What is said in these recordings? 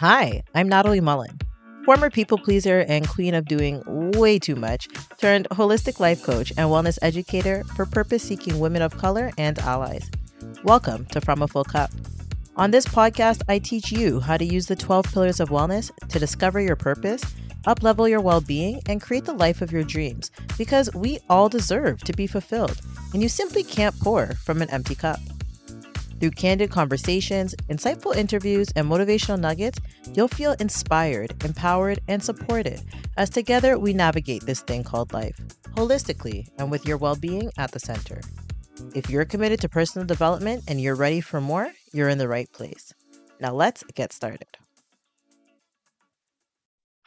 Hi, I'm Natalie Mullin, former people pleaser and queen of doing way too much, turned holistic life coach and wellness educator for purpose seeking women of color and allies. Welcome to From a Full Cup. On this podcast, I teach you how to use the 12 pillars of wellness to discover your purpose, uplevel your well being, and create the life of your dreams because we all deserve to be fulfilled, and you simply can't pour from an empty cup. Through candid conversations, insightful interviews, and motivational nuggets, you'll feel inspired, empowered, and supported as together we navigate this thing called life, holistically and with your well being at the center. If you're committed to personal development and you're ready for more, you're in the right place. Now let's get started.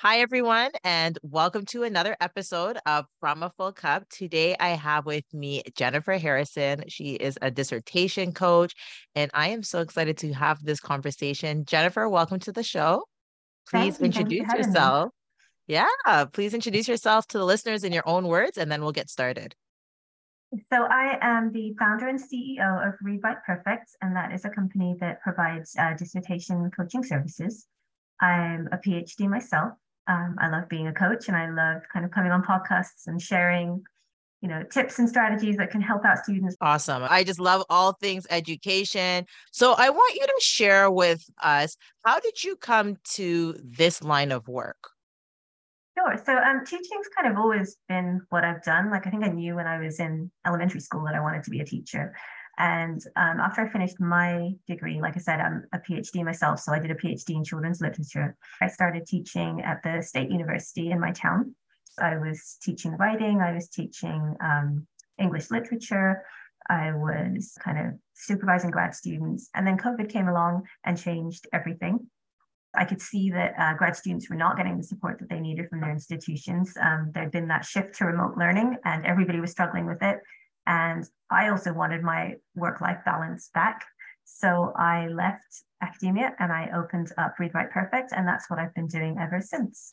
Hi, everyone, and welcome to another episode of From a Full Cup. Today, I have with me Jennifer Harrison. She is a dissertation coach, and I am so excited to have this conversation. Jennifer, welcome to the show. Please introduce yourself. Me. Yeah, please introduce yourself to the listeners in your own words, and then we'll get started. So, I am the founder and CEO of Read Write Perfect, and that is a company that provides uh, dissertation coaching services. I'm a PhD myself, um, I love being a coach and I love kind of coming on podcasts and sharing, you know, tips and strategies that can help out students. Awesome. I just love all things education. So I want you to share with us how did you come to this line of work? Sure. So um, teaching's kind of always been what I've done. Like I think I knew when I was in elementary school that I wanted to be a teacher. And um, after I finished my degree, like I said, I'm a PhD myself. So I did a PhD in children's literature. I started teaching at the State University in my town. I was teaching writing, I was teaching um, English literature, I was kind of supervising grad students. And then COVID came along and changed everything. I could see that uh, grad students were not getting the support that they needed from their institutions. Um, there'd been that shift to remote learning, and everybody was struggling with it. And I also wanted my work life balance back. So I left academia and I opened up Read Write Perfect. And that's what I've been doing ever since.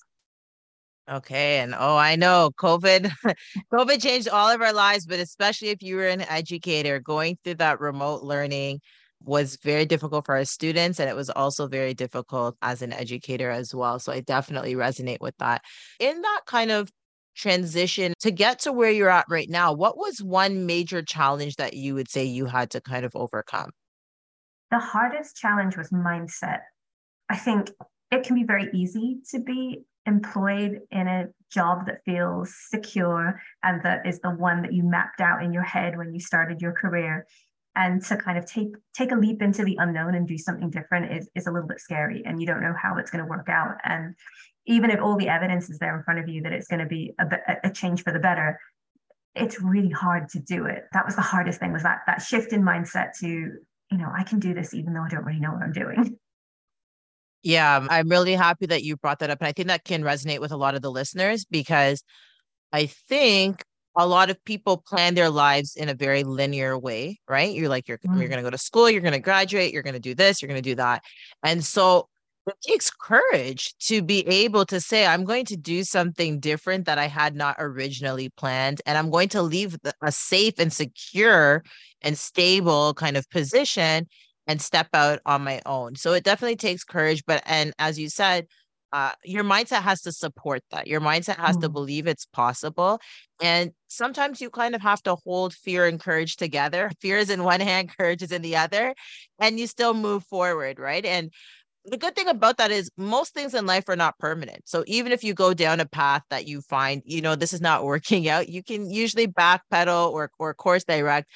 Okay. And oh, I know COVID, COVID changed all of our lives, but especially if you were an educator going through that remote learning was very difficult for our students. And it was also very difficult as an educator as well. So I definitely resonate with that. In that kind of transition to get to where you're at right now, what was one major challenge that you would say you had to kind of overcome? The hardest challenge was mindset. I think it can be very easy to be employed in a job that feels secure and that is the one that you mapped out in your head when you started your career and to kind of take take a leap into the unknown and do something different is, is a little bit scary and you don't know how it's going to work out. And even if all the evidence is there in front of you that it's going to be a, a change for the better it's really hard to do it. That was the hardest thing was that that shift in mindset to you know i can do this even though i don't really know what i'm doing. Yeah um, i'm really happy that you brought that up and i think that can resonate with a lot of the listeners because i think a lot of people plan their lives in a very linear way right you're like you're, mm. you're going to go to school you're going to graduate you're going to do this you're going to do that and so it takes courage to be able to say, I'm going to do something different that I had not originally planned. And I'm going to leave a safe and secure and stable kind of position and step out on my own. So it definitely takes courage. But, and as you said, uh, your mindset has to support that. Your mindset has mm. to believe it's possible. And sometimes you kind of have to hold fear and courage together. Fear is in one hand, courage is in the other, and you still move forward, right? And the good thing about that is most things in life are not permanent. So even if you go down a path that you find, you know, this is not working out, you can usually backpedal or or course direct.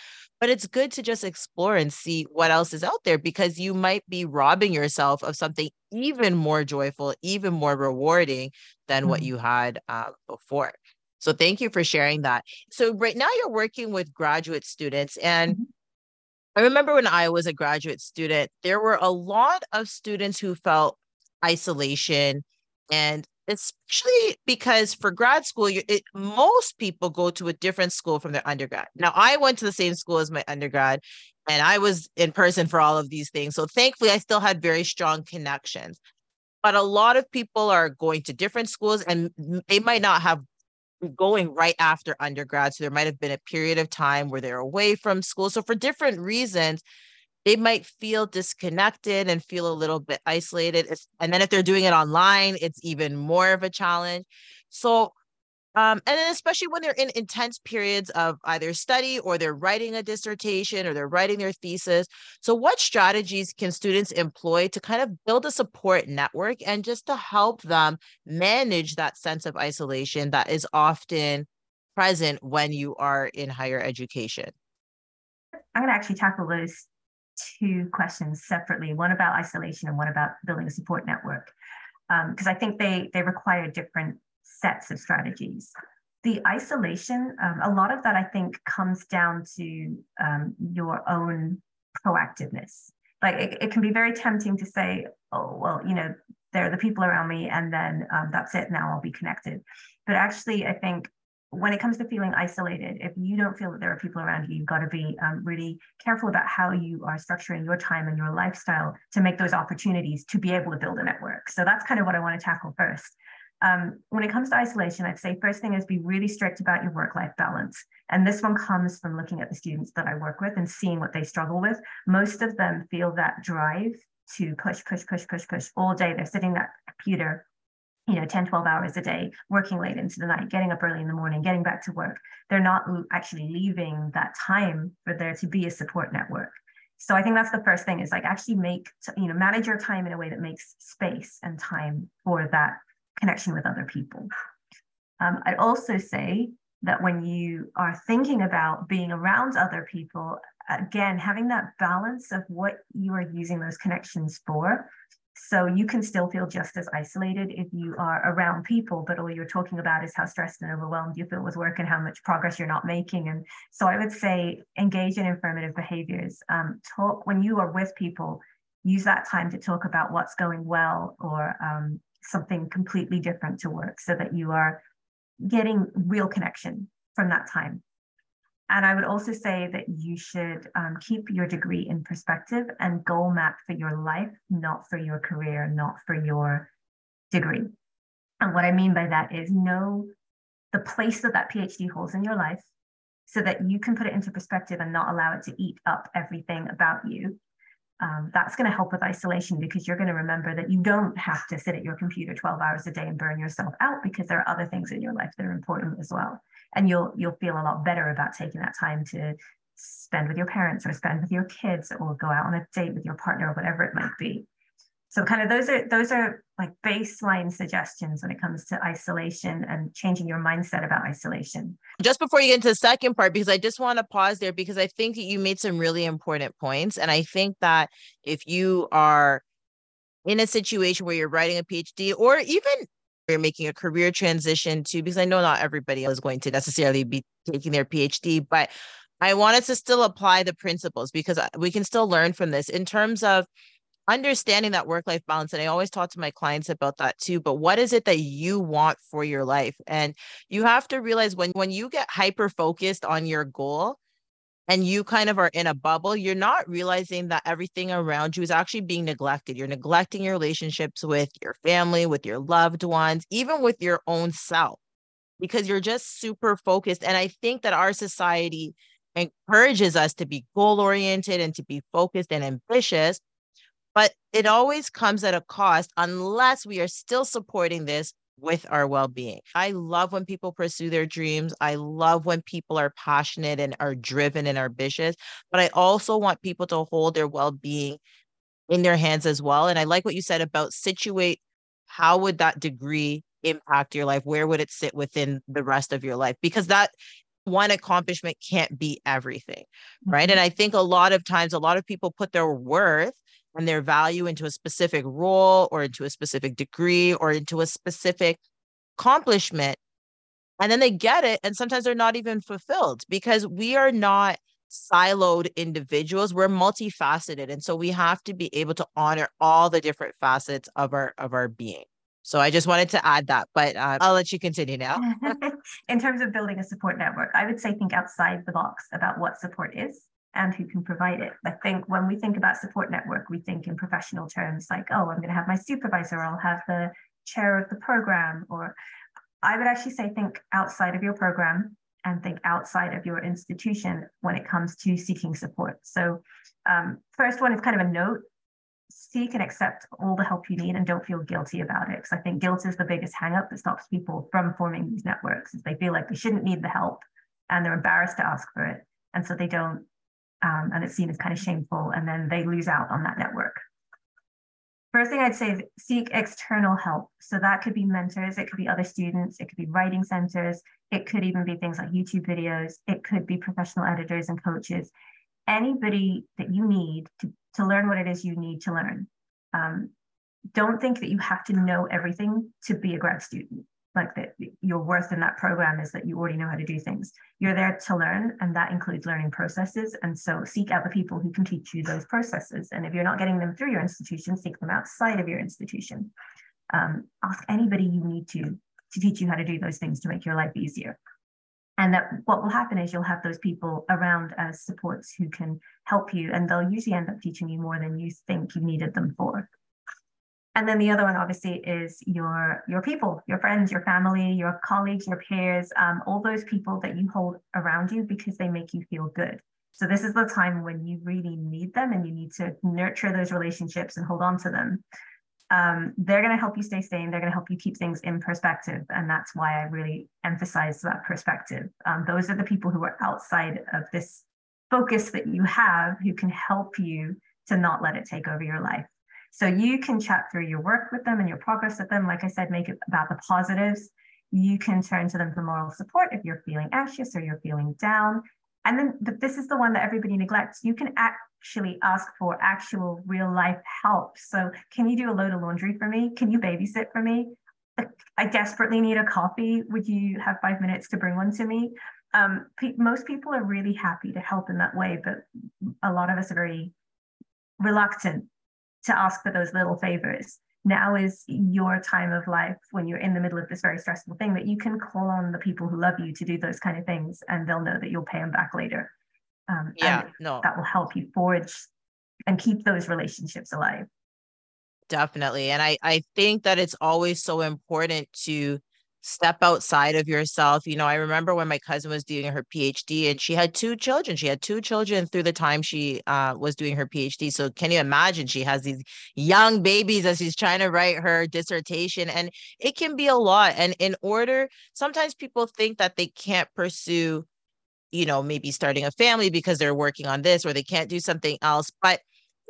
But it's good to just explore and see what else is out there because you might be robbing yourself of something even more joyful, even more rewarding than mm-hmm. what you had uh, before. So thank you for sharing that. So right now you're working with graduate students and mm-hmm I remember when I was a graduate student, there were a lot of students who felt isolation and especially because for grad school it, most people go to a different school from their undergrad now i went to the same school as my undergrad and i was in person for all of these things so thankfully i still had very strong connections but a lot of people are going to different schools and they might not have going right after undergrad. So there might have been a period of time where they're away from school. So for different reasons, they might feel disconnected and feel a little bit isolated. And then if they're doing it online, it's even more of a challenge. So, um, and then especially when they're in intense periods of either study or they're writing a dissertation or they're writing their thesis. So, what strategies can students employ to kind of build a support network and just to help them manage that sense of isolation that is often present when you are in higher education? I'm going to actually tackle those two questions separately one about isolation and one about building a support network. Because um, i think they they require different sets of strategies. The isolation um, a lot of that i think comes down to um, your own proactiveness. Like it, it, can be very tempting to say oh well you know there are the people around me and then um, that's it now i'll be connected. But actually i think when it comes to feeling isolated, if you don't feel that there are people around you, you've got to be um, really careful about how you are structuring your time and your lifestyle to make those opportunities to be able to build a network. So that's kind of what I want to tackle first. Um, when it comes to isolation, I'd say first thing is be really strict about your work-life balance. And this one comes from looking at the students that I work with and seeing what they struggle with. Most of them feel that drive to push, push, push, push, push all day. They're sitting at a computer you know 10 12 hours a day working late into the night getting up early in the morning getting back to work. They're not actually leaving that time for there to be a support network. So i think that's the first thing is like actually make you know manage your time in a way that makes space and time for that connection with other people. Um, i'd also say that when you are thinking about being around other people again having that balance of what you are using those connections for so you can still feel just as isolated if you are around people, but all you're talking about is how stressed and overwhelmed you feel with work and how much progress you're not making. And so I would say engage in affirmative behaviors. Um, talk when you are with people, use that time to talk about what's going well or um, something completely different to work so that you are getting real connection from that time. And I would also say that you should um, keep your degree in perspective and goal map for your life, not for your career, not for your degree. And what I mean by that is know the place that that PhD holds in your life so that you can put it into perspective and not allow it to eat up everything about you. Um, that's going to help with isolation because you're going to remember that you don't have to sit at your computer 12 hours a day and burn yourself out because there are other things in your life that are important as well. And you'll you'll feel a lot better about taking that time to spend with your parents or spend with your kids or go out on a date with your partner or whatever it might be so kind of those are those are like baseline suggestions when it comes to isolation and changing your mindset about isolation. Just before you get into the second part because i just want to pause there because i think that you made some really important points. And i think that if you are in a situation where you're writing a phd or even you're making a career transition to because I know not everybody is going to necessarily be taking their PhD, but I wanted to still apply the principles because uh, we can still learn from this. In terms of understanding that work life balance. And I always talk to my clients about that too. But what is it that you want for your life? And you have to realize when when you get hyper focused on your goal, and you kind of are in a bubble, you're not realizing that everything around you is actually being neglected. You're neglecting your relationships with your family, with your loved ones, even with your own self, because you're just super focused. And I think that our society encourages us to be goal oriented and to be focused and ambitious. But it always comes at a cost unless we are still supporting this with our well being. I love when people pursue their dreams. I love when people are passionate and are driven and ambitious, but I also want people to hold their well being in their hands as well. And I like what you said about situate how would that degree impact your life? Where would it sit within the rest of your life? Because that one accomplishment can't be everything, right? Mm-hmm. And I think a lot of times, a lot of people put their worth and their value into a specific role or into a specific degree or into a specific accomplishment. And then they get it. And sometimes they're not even fulfilled because we are not siloed individuals we're multifaceted and so we have to be able to honor all the different facets of our of our being so i just wanted to add that but uh, i'll let you continue now in terms of building a support network i would say think outside the box about what support is and who can provide it. I think when we think about support network, we think in professional terms like, oh, I'm going to have my supervisor, I'll have the chair of the program, or I would actually say think outside of your program and think outside of your institution when it comes to seeking support. So, um, first one is kind of a note seek and accept all the help you need and don't feel guilty about it. Because I think guilt is the biggest hangup that stops people from forming these networks. Is they feel like they shouldn't need the help and they're embarrassed to ask for it. And so they don't, um, and it's seen as kind of shameful, and then they lose out on that network. First thing I'd say seek external help. So that could be mentors, it could be other students, it could be writing centers, it could even be things like YouTube videos, it could be professional editors and coaches. Anybody that you need to, to learn what it is you need to learn. Um, don't think that you have to know everything to be a grad student like that your worth in that program is that you already know how to do things. You're there to learn and that includes learning processes and so seek out the people who can teach you those processes. And if you're not getting them through your institution seek them outside of your institution. Um, ask anybody you need to to teach you how to do those things to make your life easier. And that what will happen is you'll have those people around as supports who can help you and they'll usually end up teaching you more than you think you needed them for and then the other one obviously is your your people your friends your family your colleagues your peers um, all those people that you hold around you because they make you feel good. So this is the time when you really need them and you need to nurture those relationships and hold on to them. Um, they're going to help you stay sane. They're going to help you keep things in perspective. And that's why i really emphasize that perspective. Um, those are the people who are outside of this focus that you have who can help you to not let it take over your life so you can chat through your work with them and your progress with them. Like I said, make it about the positives. You can turn to them for moral support if you're feeling anxious or you're feeling down. And then but this is the one that everybody neglects. You can actually ask for actual real life help. So can you do a load of laundry for me? Can you babysit for me? I desperately need a coffee. Would you have five minutes to bring one to me? Um, pe- most people are really happy to help in that way, but a lot of us are very reluctant to ask for those little favors. Now is your time of life when you're in the middle of this very stressful thing that you can call on the people who love you to do those kind of things and they'll know that you'll pay them back later. Um, yeah, no. That will help you forge and keep those relationships alive. Definitely. And I, I think that it's always so important to step outside of yourself. You know, I remember when my cousin was doing her PhD and she had two children. She had two children through the time she uh, was doing her PhD. So can you imagine? She has these young babies as she's trying to write her dissertation, and it can be a lot. And in order, sometimes people think that they can't pursue, you know, maybe starting a family because they're working on this or they can't do something else. But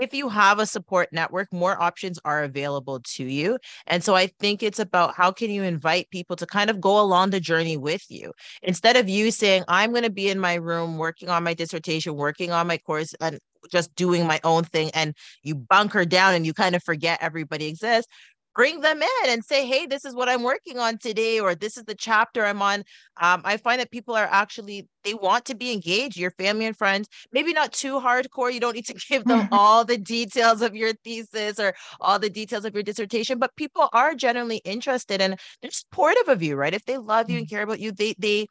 if you have a support network, more options are available to you. And so I think it's about how can you invite people to kind of go along the journey with you instead of you saying, I'm going to be in my room working on my dissertation, working on my course, and just doing my own thing. And you bunker down and you kind of forget everybody exists bring them in and say, hey, this is what I'm working on today, or this is the chapter I'm on. Um, I find that people are actually, they want to be engaged, your family and friends, maybe not too hardcore. You don't need to give them all the details of your thesis or all the details of your dissertation, but people are generally interested and they're supportive of you, right? If they love you and mm. care about you, they, they,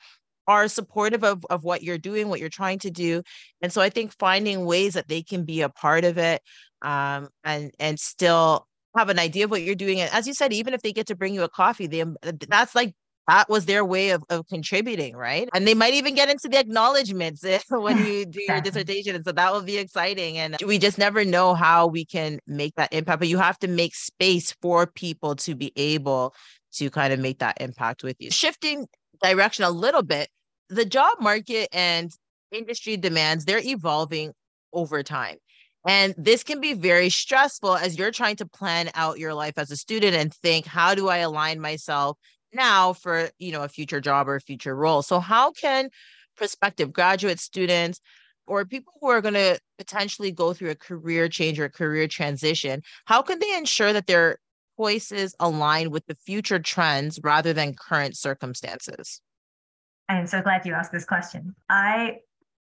are supportive of, of what you're doing, what you're trying to do. And so I think finding ways that they can be a part of it um, and and still have an idea of what you're doing. And as you said, even if they get to bring you a coffee, they um, that's like that was their way of, of contributing, right? And they might even get into the acknowledgments when you do your dissertation. And so that will be exciting. And we just never know how we can make that impact, but you have to make space for people to be able to kind of make that impact with you. Shifting direction a little bit, the job market and industry demands, they're evolving over time. And this can be very stressful as you're trying to plan out your life as a student and think, how do I align myself now for, you know, a future job or a future role? So how can prospective graduate students or people who are going to potentially go through a career change or a career transition, how can they ensure that their choices align with the future trends rather than current circumstances? I am so glad you asked this question. I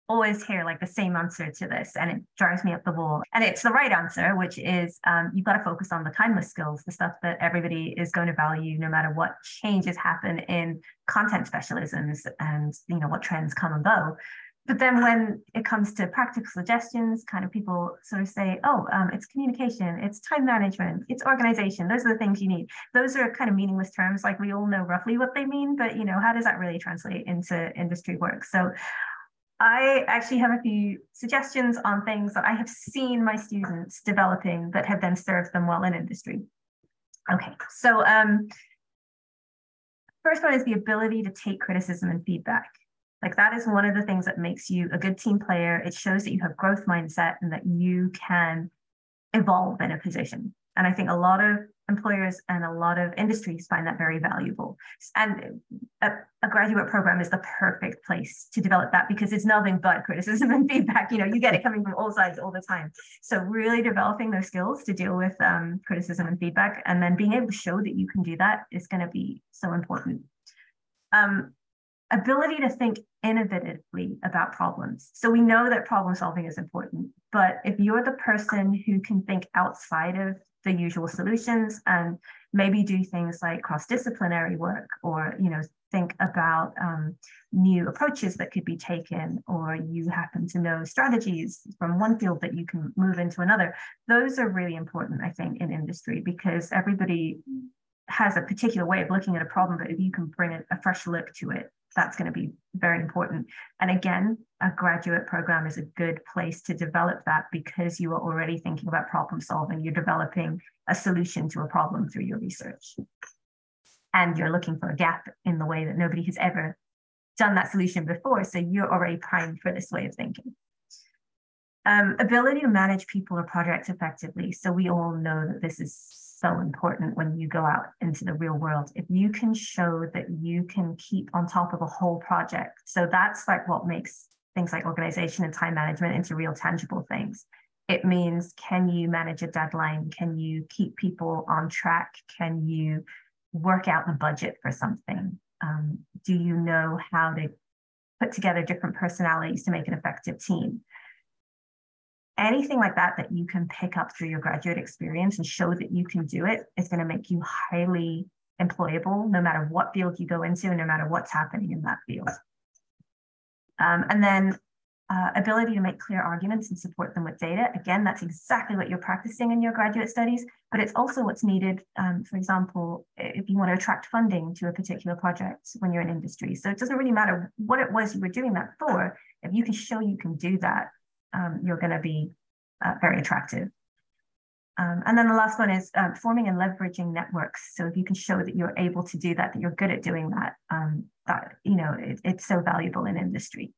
always hear like the same answer to this and it drives me up the wall and it's the right answer which is um, you've got to focus on the timeless skills the stuff that everybody is going to value no matter what changes happen in content specialisms and you know what trends come and go but then when it comes to practical suggestions, kind of people sort of say, oh, um, it's communication, it's time management, it's organization. Those are the things you need. Those are kind of meaningless terms. Like we all know roughly what they mean, but you know, how does that really translate into industry work? So I actually have a few suggestions on things that I have seen my students developing that have then served them well in industry. Okay, so um, first one is the ability to take criticism and feedback. Like that is one of the things that makes you a good team player. It shows that you have growth mindset and that you can evolve in a position. And I think a lot of employers and a lot of industries find that very valuable. And a, a, graduate program is the perfect place to develop that because it's nothing but criticism and feedback. You know, you get it coming from all sides all the time. So really developing those skills to deal with um, criticism and feedback, and then being able to show that you can do that is going to be so important. Um, ability to think innovatively about problems. So we know that problem solving is important, but if you're the person who can think outside of the usual solutions and maybe do things like cross-disciplinary work or you know think about um, new approaches that could be taken or you happen to know strategies from one field that you can move into another. Those are really important i think in industry because everybody has a particular way of looking at a problem but if you can bring a, a fresh look to it that's going to be very important. And again, a graduate program is a good place to develop that because you are already thinking about problem solving. You're developing a solution to a problem through your research. And you're looking for a gap in the way that nobody has ever done that solution before. So you're already primed for this way of thinking. Um, ability to manage people or projects effectively. So we all know that this is so important when you go out into the real world. If you can show that you can keep on top of a whole project, so that's like what makes things like organization and time management into real tangible things. It means can you manage a deadline? Can you keep people on track? Can you work out the budget for something? Um, do you know how to put together different personalities to make an effective team? Anything like that that you can pick up through your graduate experience and show that you can do it is going to make you highly employable no matter what field you go into and no matter what's happening in that field. Um, and then uh, ability to make clear arguments and support them with data. Again, that's exactly what you're practicing in your graduate studies, but it's also what's needed, um, for example, if you want to attract funding to a particular project when you're in industry. So it doesn't really matter what it was you were doing that for. If you can show you can do that, um, you're going to be uh, very attractive. Um, and then the last one is uh, forming and leveraging networks. So if you can show that you're able to do that, that you're good at doing that, um, that you know it, it's so valuable in industry.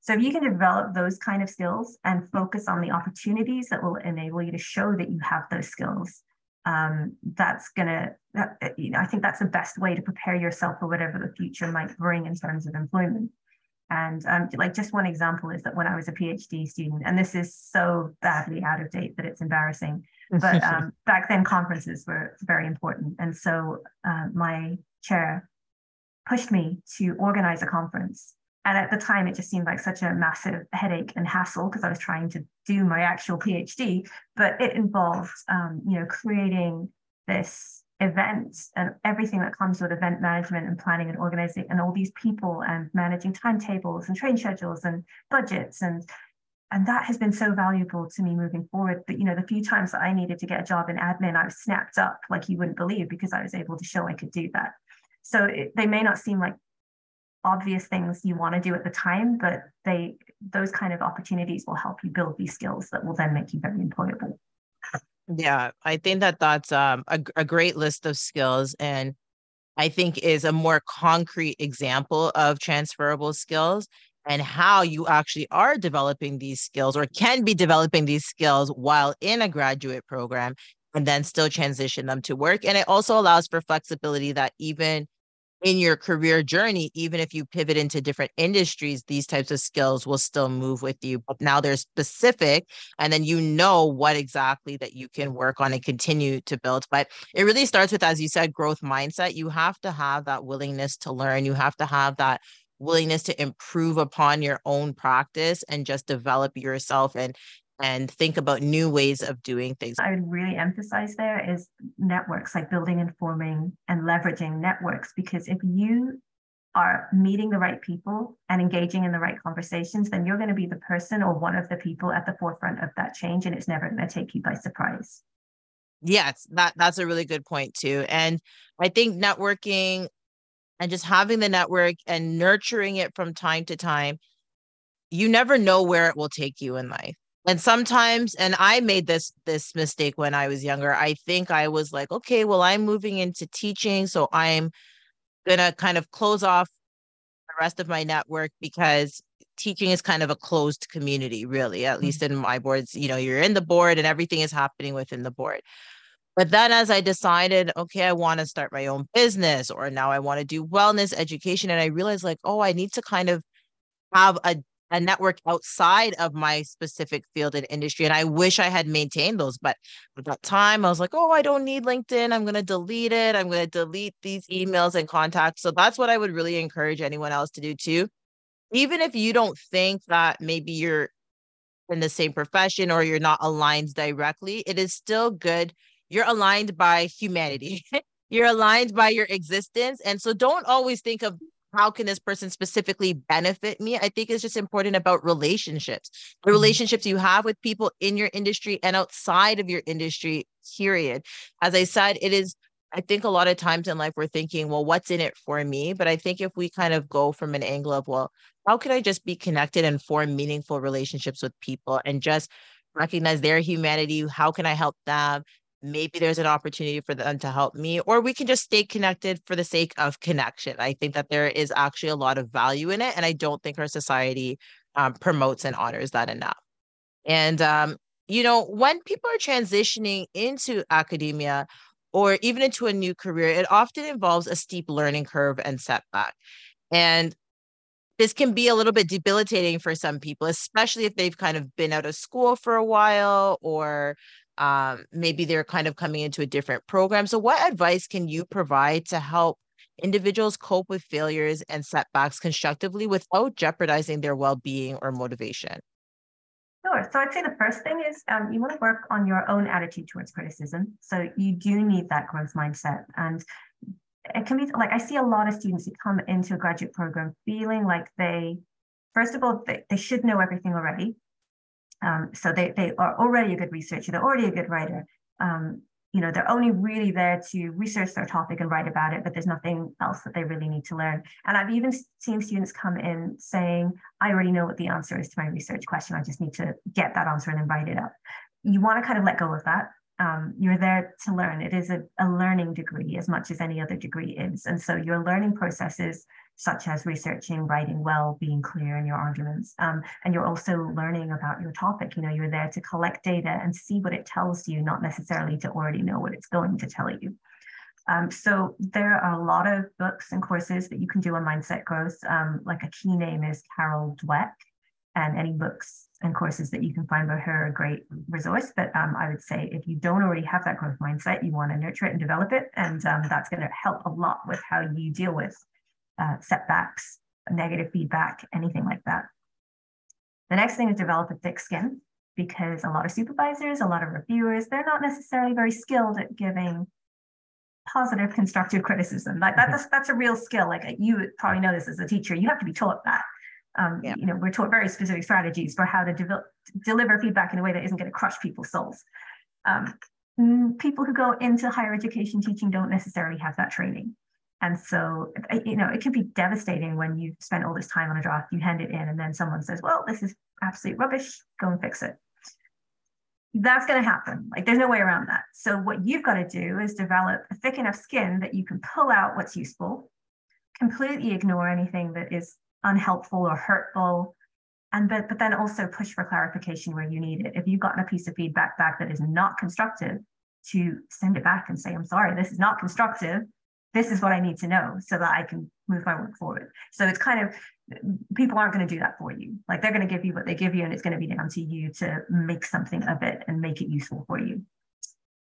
So if you can develop those kind of skills and focus on the opportunities that will enable you to show that you have those skills, um, that's gonna, that, you know, I think that's the best way to prepare yourself for whatever the future might bring in terms of employment. And um, like just one example is that when I was a PhD student, and this is so badly out of date that it's embarrassing, but um, back then conferences were very important. And so uh, my chair pushed me to organize a conference. And at the time, it just seemed like such a massive headache and hassle because I was trying to do my actual PhD, but it involved, um, you know, creating this events and everything that comes with event management and planning and organizing and all these people and managing timetables and train schedules and budgets and and that has been so valuable to me moving forward. But you know the few times that i needed to get a job in admin i was snapped up like you wouldn't believe because i was able to show i could do that. So it, they may not seem like obvious things you want to do at the time but they those kind of opportunities will help you build these skills that will then make you very employable yeah, I think that that's um, a, a great list of skills and I think is a more concrete example of transferable skills and how you actually are developing these skills or can be developing these skills while in a graduate program and then still transition them to work. And it also allows for flexibility that even in your career journey, even if you pivot into different industries, these types of skills will still move with you. But now they're specific, and then you know what exactly that you can work on and continue to build. But it really starts with, as you said, growth mindset. You have to have that willingness to learn, you have to have that willingness to improve upon your own practice and just develop yourself and and think about new ways of doing things. I would really emphasize there is networks, like building and forming and leveraging networks, because if you are meeting the right people and engaging in the right conversations, then you're going to be the person or one of the people at the forefront of that change, and it's never going to take you by surprise. Yes, that that's a really good point too. And I think networking and just having the network and nurturing it from time to time, you never know where it will take you in life. And sometimes, and I made this this mistake when I was younger. I think I was like, okay, well, I'm moving into teaching, so I'm gonna kind of close off the rest of my network because teaching is kind of a closed community, really, at mm-hmm. least in my boards. You know, you're in the board and everything is happening within the board. But then as I decided, okay, I want to start my own business or now I want to do wellness education. And I realized like, oh, I need to kind of have a, a network outside of my specific field and industry. And I wish I had maintained those. But at that time, I was like, oh, I don't need LinkedIn. I'm going to delete it. I'm going to delete these emails and contacts. So that's what I would really encourage anyone else to do too. Even if you don't think that maybe you're in the same profession or you're not aligned directly, it is still good you're aligned by humanity. you're aligned by your existence. And so don't always think of how can this person specifically benefit me? I think it's just important about relationships, the mm-hmm. relationships you have with people in your industry and outside of your industry, period. As I said, it is, I think a lot of times in life we're thinking, well, what's in it for me? But I think if we kind of go from an angle of, well, how can I just be connected and form meaningful relationships with people and just recognize their humanity? How can I help them? Maybe there's an opportunity for them to help me or we can just stay connected for the sake of connection. I think that there is actually a lot of value in it and i don't think our society um, promotes and honors that enough. And um, you know when people are transitioning into academia or even into a new career it often involves a steep learning curve and setback. And this can be a little bit debilitating for some people, especially if they've kind of been out of school for a while or um, maybe they're kind of coming into a different program. So, what advice can you provide to help individuals cope with failures and setbacks constructively without jeopardizing their well being or motivation? Sure. So I'd say the first thing is um, you want to work on your own attitude towards criticism. So you do need that growth mindset. And it can be like I see a lot of students who come into a graduate program feeling like they, first of all, they, they should know everything already. Um, so they, they are already a good researcher, they're already a good writer. Um, you know, they're only really there to research their topic and write about it, but there's nothing else that they really need to learn. And I've even seen students come in saying, I already know what the answer is to my research question. I just need to get that answer and then write it up. You want to kind of let go of that. Um, you're there to learn. It is a, a learning degree as much as any other degree is. And so your learning processes such as researching, writing well, being clear in your arguments. Um, and you're also learning about your topic. You know, you're there to collect data and see what it tells you, not necessarily to already know what it's going to tell you. Um, so there are a lot of books and courses that you can do on mindset growth. Um, like a key name is Carol Dweck, and any books and courses that you can find by her are a great resource. But um, I would say if you don't already have that growth mindset, you want to nurture it and develop it, and um, that's going to help a lot with how you deal with uh, setbacks, negative feedback, anything like that. The next thing is develop a thick skin because a lot of supervisors, a lot of reviewers, they're not necessarily very skilled at giving positive constructive criticism. Like that's that's a real skill. Like you probably know this as a teacher, you have to be taught that. Um, yeah. You know, we're taught very specific strategies for how to de- deliver feedback in a way that isn't going to crush people's souls. Um, people who go into higher education teaching don't necessarily have that training. And so, you know, it can be devastating when you've spent all this time on a draft, you hand it in, and then someone says, well, this is absolute rubbish, go and fix it. That's going to happen. Like, there's no way around that. So, what you've got to do is develop a thick enough skin that you can pull out what's useful, completely ignore anything that is unhelpful or hurtful, and but, but then also push for clarification where you need it. If you've gotten a piece of feedback back that is not constructive, to send it back and say, I'm sorry, this is not constructive this is what I need to know so that I can move my work forward. So it's kind of people aren't going to do that for you. Like they're going to give you what they give you, and it's going to be down to you to make something of it and make it useful for you.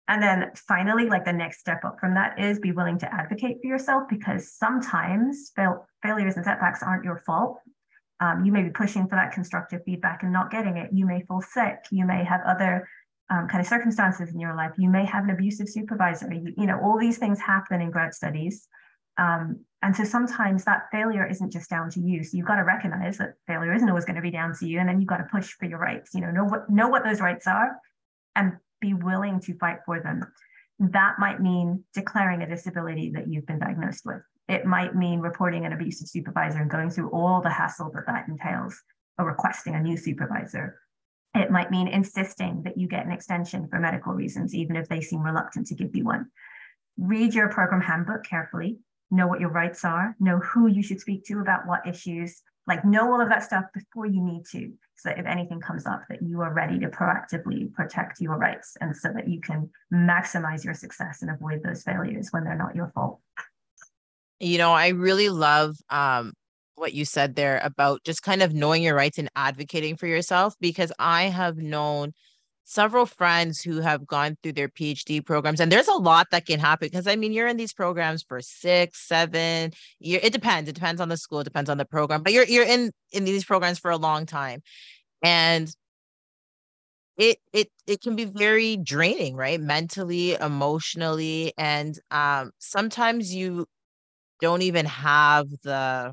And then finally, like the next step up from that is be willing to advocate for yourself because sometimes fail- failures and setbacks aren't your fault. Um, you may be pushing for that constructive feedback and not getting it. You may fall sick. You may have other um, kind of circumstances in your life. You may have an abusive supervisor. You, you know, all these things happen in grad studies. Um, and so sometimes that failure isn't just down to you. So you've got to recognize that failure isn't always going to be down to you. And then you've got to push for your rights, you know, know what, know what those rights are and be willing to fight for them. That might mean declaring a disability that you've been diagnosed with. It might mean reporting an abusive supervisor and going through all the hassle that that entails, or requesting a new supervisor. It might mean insisting that you get an extension for medical reasons, even if they seem reluctant to give you one. Read your program handbook carefully, know what your rights are, know who you should speak to about what issues, like know all of that stuff before you need to, so that if anything comes up, that you are ready to proactively protect your rights and so that you can maximize your success and avoid those failures when they're not your fault. You know, I really love um, what you said there about just kind of knowing your rights and advocating for yourself because I have known several friends who have gone through their PhD programs, and there's a lot that can happen because I mean, you're in these programs for six, seven. It depends. It depends on the school, it depends on the program, but you're you're in in these programs for a long time, and it it it can be very draining, right? Mentally, emotionally, and um, sometimes you don't even have the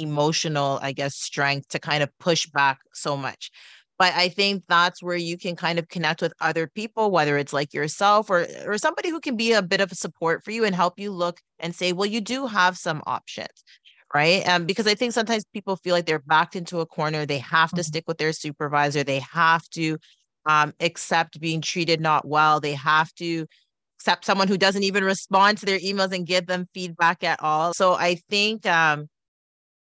emotional, I guess, strength to kind of push back so much. But I think that's where you can kind of connect with other people, whether it's like yourself or or somebody who can be a bit of a support for you and help you look and say, well, you do have some options. Right. Um, because I think sometimes people feel like they're backed into a corner. They have to mm-hmm. stick with their supervisor. They have to um, accept being treated not well. They have to accept someone who doesn't even respond to their emails and give them feedback at all. So I think um,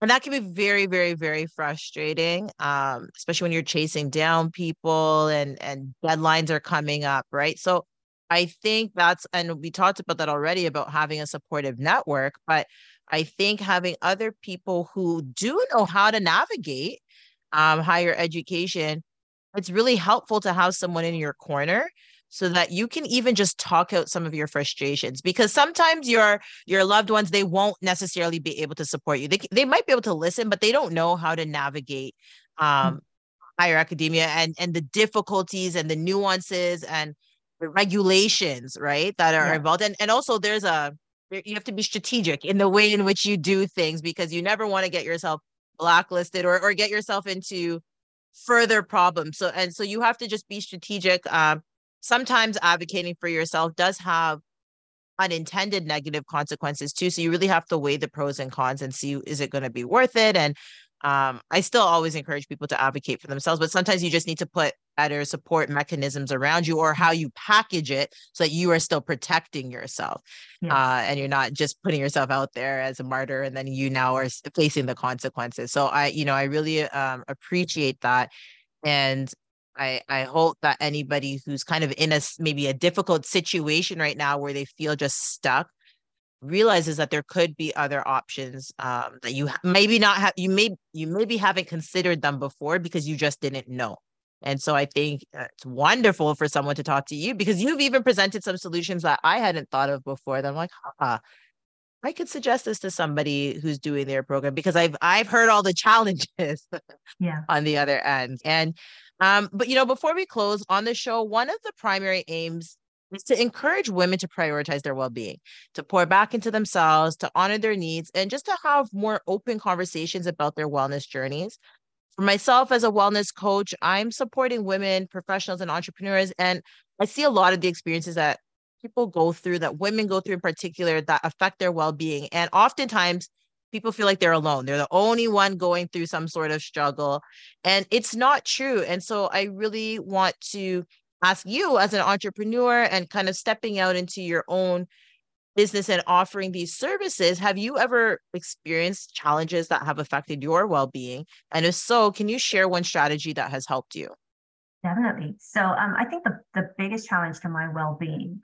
and that can be very very very frustrating um, especially when you're chasing down people and and deadlines are coming up right? So i think that's and we talked about that already about having a supportive network but i think having other people who do know how to navigate um, higher education it's really helpful to have someone in your corner so that you can even just talk out some of your frustrations because sometimes your your loved ones they won't necessarily be able to support you they, they might be able to listen but they don't know how to navigate um, mm-hmm. higher academia and and the difficulties and the nuances and the regulations right that are yeah. involved and and also there's a you have to be strategic in the way in which you do things because you never want to get yourself blacklisted or or get yourself into further problems so and so you have to just be strategic um sometimes advocating for yourself does have unintended negative consequences too. So you really have to weigh the pros and cons and see is it going to be worth it. And um, I still always encourage people to advocate for themselves, but sometimes you just need to put better support mechanisms around you or how you package it so that you are still protecting yourself yes. uh, and you're not just putting yourself out there as a martyr and then you now are facing the consequences. So I, you know, I really um, appreciate that. And I, I hope that anybody who's kind of in a maybe a difficult situation right now where they feel just stuck realizes that there could be other options um, that you maybe not have you may you maybe haven't considered them before because you just didn't know and so i think it's wonderful for someone to talk to you because you've even presented some solutions that i hadn't thought of before that i'm like huh, I could suggest this to somebody who's doing their program because I've I've heard all the challenges yeah. on the other end. And um, but you know, before we close on the show, one of the primary aims is to encourage women to prioritize their well-being, to pour back into themselves, to honor their needs, and just to have more open conversations about their wellness journeys. For myself as a wellness coach, I'm supporting women, professionals, and entrepreneurs, and I see a lot of the experiences that people go through, that women go through in particular, that affect their well-being, and oftentimes people feel like they're alone. They're the only one going through some sort of struggle. And it's not true. And so I really want to ask you as an entrepreneur and kind of stepping out into your own business and offering these services, have you ever experienced challenges that have affected your well being? And if so, can you share one strategy that has helped you? Definitely. So um, I think the, the biggest challenge to my well being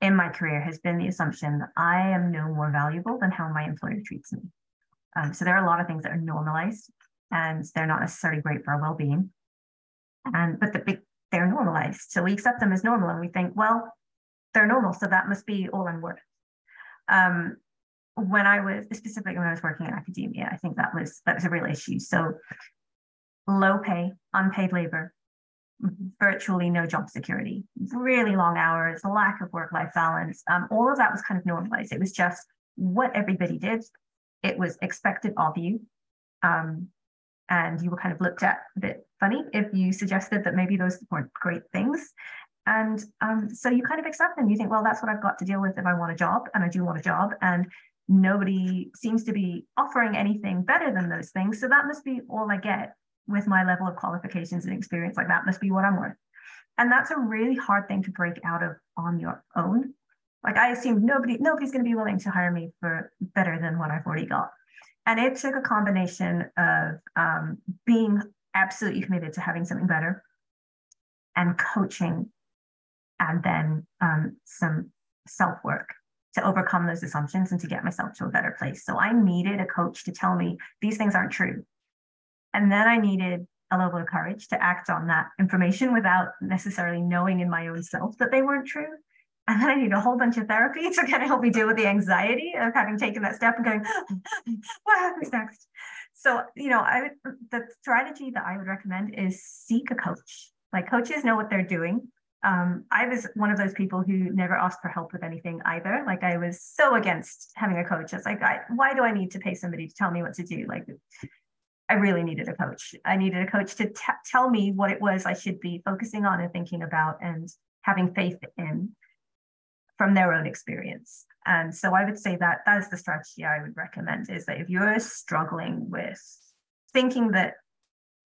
in my career has been the assumption that I am no more valuable than how my employer treats me. Um, so there are a lot of things that are normalized and they're not necessarily great for our well-being. And but the, they're normalized. So we accept them as normal and we think, well, they're normal, so that must be all I'm worth. Um, when I was specifically when I was working in academia, I think that was that was a real issue. So low pay, unpaid labor, virtually no job security, really long hours, lack of work-life balance. Um, all of that was kind of normalized. It was just what everybody did. It was expected of you. Um, and you were kind of looked at a bit funny if you suggested that maybe those weren't great things. And um, so you kind of accept them. You think, well, that's what I've got to deal with if I want a job, and I do want a job. And nobody seems to be offering anything better than those things. So that must be all I get with my level of qualifications and experience. Like that must be what I'm worth. And that's a really hard thing to break out of on your own. Like I assumed nobody, nobody's going to be willing to hire me for better than what I've already got. And it took a combination of um, being absolutely committed to having something better and coaching and then um, some self work to overcome those assumptions and to get myself to a better place. So I needed a coach to tell me these things aren't true. And then I needed a level of courage to act on that information without necessarily knowing in my own self that they weren't true. I need a whole bunch of therapy to kind of help me deal with the anxiety of having taken that step and going, what happens next? So, you know, I would, the strategy that I would recommend is seek a coach. Like coaches know what they're doing. Um, I was one of those people who never asked for help with anything either. Like I was so against having a coach. It's like, I, why do I need to pay somebody to tell me what to do? Like I really needed a coach. I needed a coach to t- tell me what it was I should be focusing on and thinking about and having faith in from their own experience. And so I would say that that is the strategy I would recommend is that if you're struggling with thinking that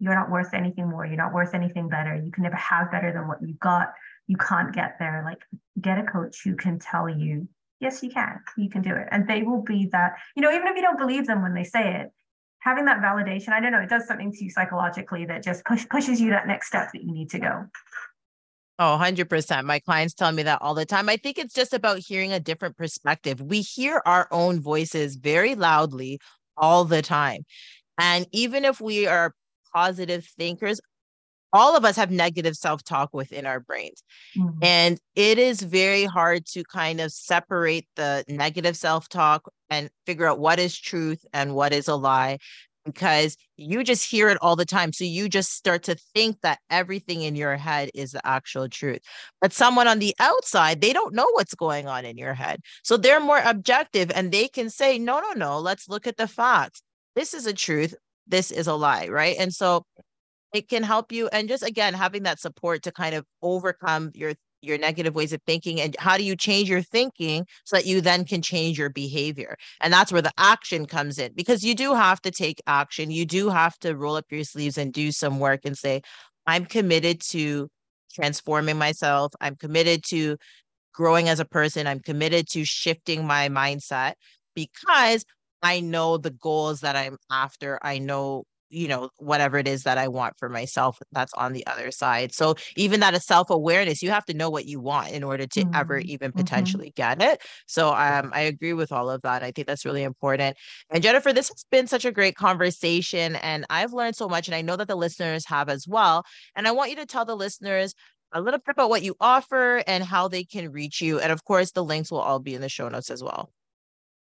you're not worth anything more, you're not worth anything better, you can never have better than what you got, you can't get there, like get a coach who can tell you, yes, you can, you can do it. And they will be that, you know, even if you don't believe them when they say it, having that validation, I don't know, it does something to you psychologically that just push, pushes you that next step that you need to go. Oh, 100%. My clients tell me that all the time. I think it's just about hearing a different perspective. We hear our own voices very loudly all the time. And even if we are positive thinkers, all of us have negative self talk within our brains. Mm-hmm. And it is very hard to kind of separate the negative self talk and figure out what is truth and what is a lie because you just hear it all the time. So you just start to think that everything in your head is the actual truth. But someone on the outside, they don't know what's going on in your head. So they're more objective and they can say, no, no, no, let's look at the facts. This is a truth. This is a lie. Right. And so it can help you. And just again, having that support to kind of overcome your your negative ways of thinking and how do you change your thinking so that you then can change your behavior? And that's where the action comes in because you do have to take action. You do have to roll up your sleeves and do some work and say i'm committed to transforming myself. I'm committed to growing as a person. I'm committed to shifting my mindset because i know the goals that i'm after. I know you know whatever it is that i want for myself that's on the other side so even that is self-awareness you have to know what you want in order to mm-hmm. ever even mm-hmm. potentially mm-hmm. get it so um, i agree with all of that i think that's really important and jennifer this has been such a great conversation and i've learned so much and i know that the listeners have as well and i want you to tell the listeners a little bit about what you offer and how they can reach you and of course the links will all be in the show notes as well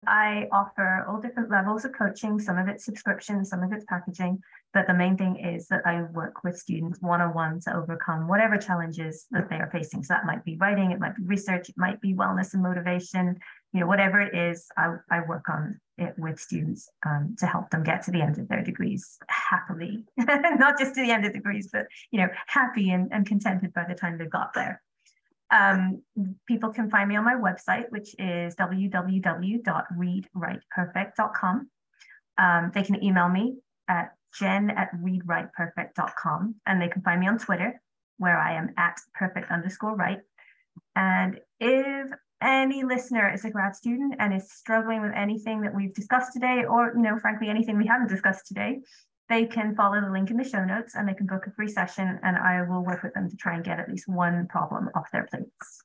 I offer all different levels of coaching. Some of it's subscription, some of it's packaging. But the main thing is that I work with students one on one to overcome whatever challenges that they are facing. So that might be writing, it might be research, it might be wellness and motivation. You know, whatever it is, I, I work on it with students um, to help them get to the end of their degrees happily, not just to the end of degrees, but you know, happy and, and contented by the time they've got there. Um, people can find me on my website, which is www.readwriteperfect.com. Um, they can email me at jen at readwriteperfect.com and they can find me on Twitter where I am at perfect underscore write. And if any listener is a grad student and is struggling with anything that we've discussed today, or you know, frankly, anything we haven't discussed today, they can follow the link in the show notes and they can book a free session and I will work with them to try and get at least one problem off their plates.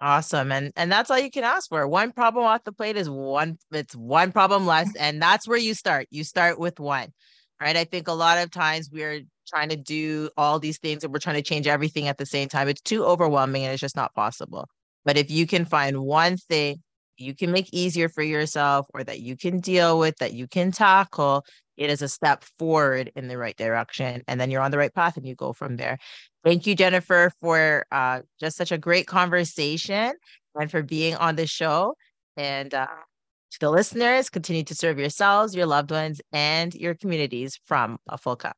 Awesome. And and that's all you can ask for. One problem off the plate is one it's one problem less and that's where you start. You start with one. Right? I think a lot of times we're trying to do all these things and we're trying to change everything at the same time. It's too overwhelming and it's just not possible. But if you can find one thing you can make easier for yourself or that you can deal with that you can tackle it is a step forward in the right direction and then you're on the right path and you go from there thank you jennifer for uh, just such a great conversation and for being on the show and uh, To the listeners, continue to serve yourselves, your loved ones, and your communities from a full cup.